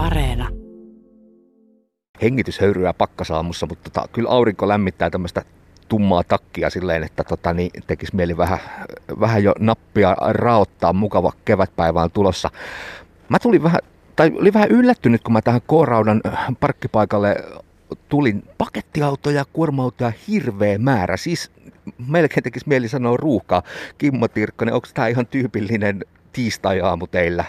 Areena. Hengityshöyryä pakkasaamussa, mutta tota, kyllä aurinko lämmittää tämmöistä tummaa takkia silleen, että tota, niin tekisi mieli vähän, vähän jo nappia raottaa. Mukava kevätpäivä on tulossa. Mä tulin vähän, tai olin vähän yllättynyt, kun mä tähän K-raudan parkkipaikalle tulin. Pakettiautoja, kuorma-autoja hirveä määrä. Siis melkein tekisi mieli sanoa ruuhkaa. Kimmo Tirkkonen, onko tämä ihan tyypillinen tiistai-aamu teillä?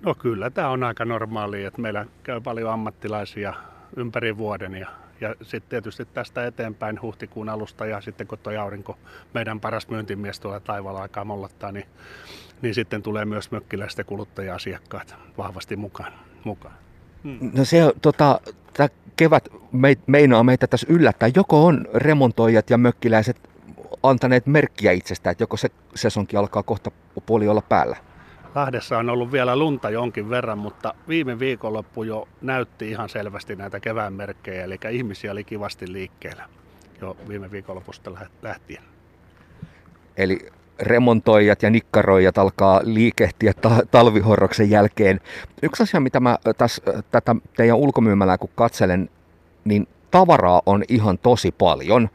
No kyllä, tämä on aika normaali, että meillä käy paljon ammattilaisia ympäri vuoden ja, ja sitten tietysti tästä eteenpäin huhtikuun alusta ja sitten kun tuo aurinko, meidän paras myyntimies tuolla taivaalla aikaa mollottaa, niin, niin sitten tulee myös mökkiläisten kuluttaja-asiakkaat vahvasti mukaan. mukaan. Hmm. No se tota, tämä kevät meinaa meitä tässä yllättää. Joko on remontoijat ja mökkiläiset antaneet merkkiä itsestä, että joko se sesonkin alkaa kohta puoli olla päällä? Lahdessa on ollut vielä lunta jonkin verran, mutta viime viikonloppu jo näytti ihan selvästi näitä kevään merkkejä, eli ihmisiä oli kivasti liikkeellä jo viime viikonlopusta lähtien. Eli remontoijat ja nikkaroijat alkaa liikehtiä ta- talvihorroksen jälkeen. Yksi asia, mitä mä tässä tätä teidän ulkomyymälää kun katselen, niin tavaraa on ihan tosi paljon.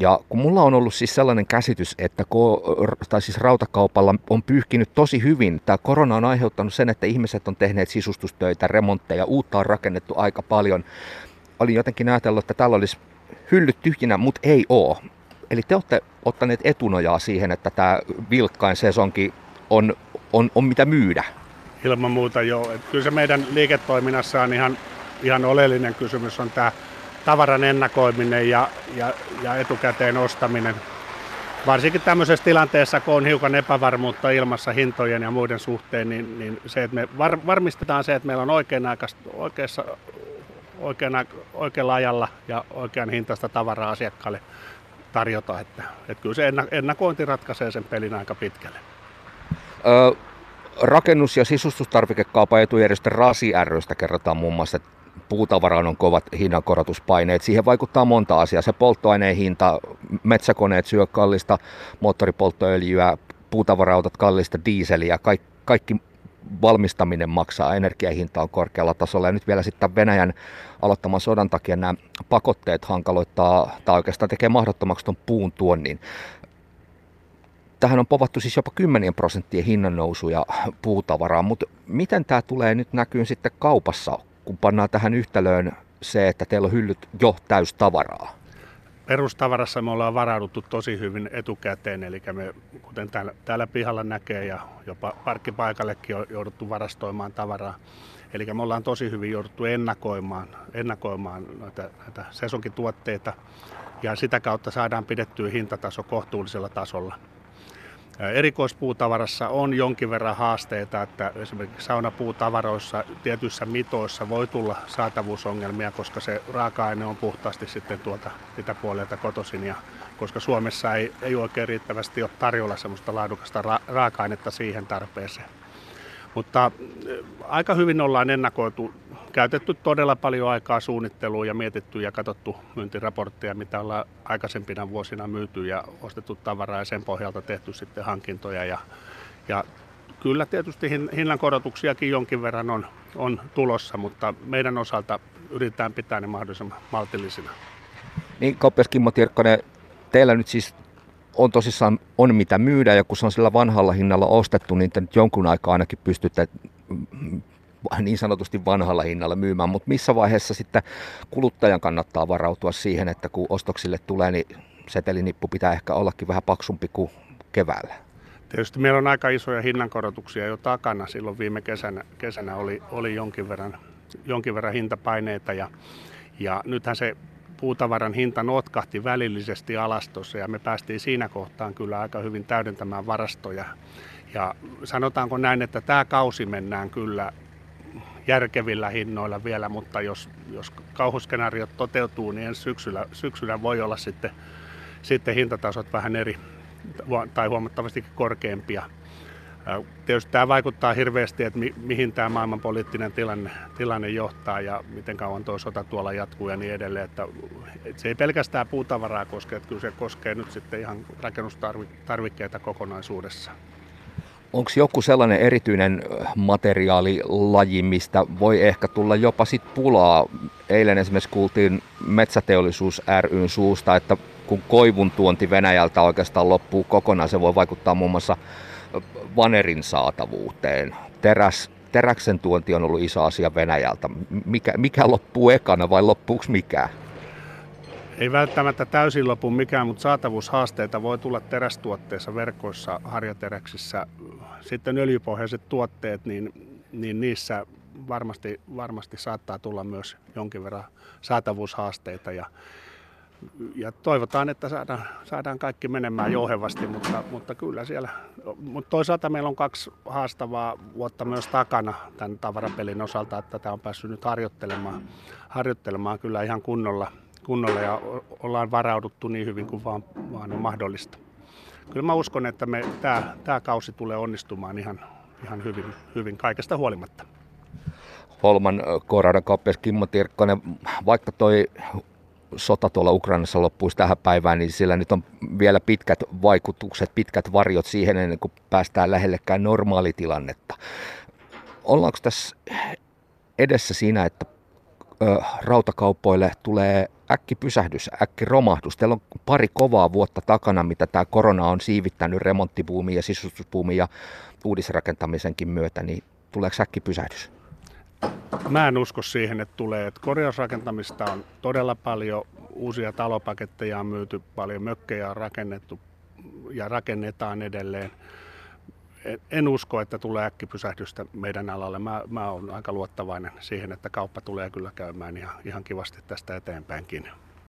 Ja kun mulla on ollut siis sellainen käsitys, että ko- tai siis rautakaupalla on pyyhkinyt tosi hyvin. Tämä korona on aiheuttanut sen, että ihmiset on tehneet sisustustöitä, remontteja, uutta on rakennettu aika paljon. Olin jotenkin ajatellut, että täällä olisi hyllyt tyhjinä, mutta ei oo. Eli te olette ottaneet etunojaa siihen, että tämä vilkkain sesonki on, on, on mitä myydä. Ilman muuta joo. Että kyllä se meidän liiketoiminnassa on ihan, ihan oleellinen kysymys on tämä tavaran ennakoiminen ja, ja, ja etukäteen ostaminen. Varsinkin tämmöisessä tilanteessa, kun on hiukan epävarmuutta ilmassa hintojen ja muiden suhteen, niin, niin se, että me var, varmistetaan se, että meillä on oikein aikaista, oikeassa, oikein, oikealla ajalla ja oikean hintaista tavaraa asiakkaalle tarjota. Että, että kyllä se ennakointi ratkaisee sen pelin aika pitkälle. Ö, rakennus- ja sisustustarvikekaupan etujärjestö Rasi rystä kerrotaan muun muassa, että puutavaraan on kovat hinnankorotuspaineet. Siihen vaikuttaa monta asiaa. Se polttoaineen hinta, metsäkoneet syö kallista moottoripolttoöljyä, puutavarautot kallista diiseliä, kaikki, kaikki valmistaminen maksaa, energiahinta on korkealla tasolla ja nyt vielä sitten Venäjän aloittaman sodan takia nämä pakotteet hankaloittaa tai oikeastaan tekee mahdottomaksi tuon puun tuonnin. Tähän on povattu siis jopa 10 prosenttia hinnan nousuja puutavaraan, mutta miten tämä tulee nyt näkyyn sitten kaupassa, kun pannaan tähän yhtälöön se, että teillä on hyllyt jo täys tavaraa? Perustavarassa me ollaan varauduttu tosi hyvin etukäteen, eli me, kuten täällä, täällä pihalla näkee ja jopa parkkipaikallekin on jouduttu varastoimaan tavaraa. Eli me ollaan tosi hyvin jouduttu ennakoimaan, ennakoimaan näitä, näitä sesonkituotteita ja sitä kautta saadaan pidettyä hintataso kohtuullisella tasolla. Erikoispuutavarassa on jonkin verran haasteita, että esimerkiksi saunapuutavaroissa tietyissä mitoissa voi tulla saatavuusongelmia, koska se raaka-aine on puhtaasti sitten tuolta itäpuolelta kotoisin ja koska Suomessa ei, ei oikein riittävästi ole tarjolla semmoista laadukasta ra- raaka-ainetta siihen tarpeeseen. Mutta aika hyvin ollaan ennakoitu käytetty todella paljon aikaa suunnitteluun ja mietitty ja katsottu myyntiraportteja, mitä ollaan aikaisempina vuosina myyty ja ostettu tavaraa ja sen pohjalta tehty sitten hankintoja. Ja, ja kyllä tietysti hinnan korotuksiakin jonkin verran on, on tulossa, mutta meidän osalta yritetään pitää ne mahdollisimman maltillisina. Niin, Koppias Kimmo Tirkkonen, teillä nyt siis on tosissaan on mitä myydä ja kun se on sillä vanhalla hinnalla ostettu, niin te nyt jonkun aikaa ainakin pystytte niin sanotusti vanhalla hinnalla myymään, mutta missä vaiheessa sitten kuluttajan kannattaa varautua siihen, että kun ostoksille tulee, niin setelinippu pitää ehkä ollakin vähän paksumpi kuin keväällä? Tietysti meillä on aika isoja hinnankorotuksia jo takana. Silloin viime kesänä, kesänä oli, oli jonkin, verran, jonkin verran hintapaineita ja, ja nythän se puutavaran hinta notkahti välillisesti alastossa ja me päästiin siinä kohtaan kyllä aika hyvin täydentämään varastoja. Ja sanotaanko näin, että tämä kausi mennään kyllä järkevillä hinnoilla vielä, mutta jos, jos kauhuskenaariot toteutuu, niin ensi syksyllä, syksyllä voi olla sitten, sitten hintatasot vähän eri tai huomattavasti korkeampia. Tietysti tämä vaikuttaa hirveästi, että mi, mihin tämä maailmanpoliittinen tilanne, tilanne johtaa ja miten kauan tuo sota tuolla jatkuu ja niin edelleen. Että, että se ei pelkästään puutavaraa koske, että kyllä se koskee nyt sitten ihan rakennustarvikkeita kokonaisuudessaan. Onko joku sellainen erityinen materiaalilaji, mistä voi ehkä tulla jopa sit pulaa? Eilen esimerkiksi kuultiin Metsäteollisuus ryn suusta, että kun koivun tuonti Venäjältä oikeastaan loppuu kokonaan, se voi vaikuttaa muun muassa vanerin saatavuuteen. Teräs, teräksen tuonti on ollut iso asia Venäjältä. Mikä, mikä loppuu ekana vai loppuuko mikään? Ei välttämättä täysin lopu mikään, mutta saatavuushaasteita voi tulla terästuotteissa, verkoissa, harjateräksissä. Sitten öljypohjaiset tuotteet, niin, niin niissä varmasti, varmasti saattaa tulla myös jonkin verran saatavuushaasteita. Ja, ja toivotaan, että saadaan, saadaan kaikki menemään jouhevasti, mutta, mutta kyllä siellä. Mutta toisaalta meillä on kaksi haastavaa vuotta myös takana tämän tavarapelin osalta, että tämä on päässyt nyt harjoittelemaan, harjoittelemaan kyllä ihan kunnolla, kunnolla ja ollaan varauduttu niin hyvin kuin vaan, vaan on mahdollista. Kyllä mä uskon, että me, tämä, tämä kausi tulee onnistumaan ihan, ihan hyvin, hyvin kaikesta huolimatta. Holman Koiradan kauppias Kimmo Tirkkonen, vaikka toi sota tuolla Ukrainassa loppuisi tähän päivään, niin sillä nyt on vielä pitkät vaikutukset, pitkät varjot siihen ennen kuin päästään lähellekään normaalitilannetta. Ollaanko tässä edessä siinä, että rautakauppoille tulee äkki pysähdys, äkki romahdus. Teillä on pari kovaa vuotta takana, mitä tämä korona on siivittänyt remonttipuumin ja sisustuspuumin ja uudisrakentamisenkin myötä, niin tuleeko äkki pysähdys? Mä en usko siihen, että tulee. Että korjausrakentamista on todella paljon, uusia talopaketteja on myyty paljon, mökkejä on rakennettu ja rakennetaan edelleen. En usko, että tulee äkkipysähdystä meidän alalle. Mä, mä olen aika luottavainen siihen, että kauppa tulee kyllä käymään ihan, ihan kivasti tästä eteenpäinkin.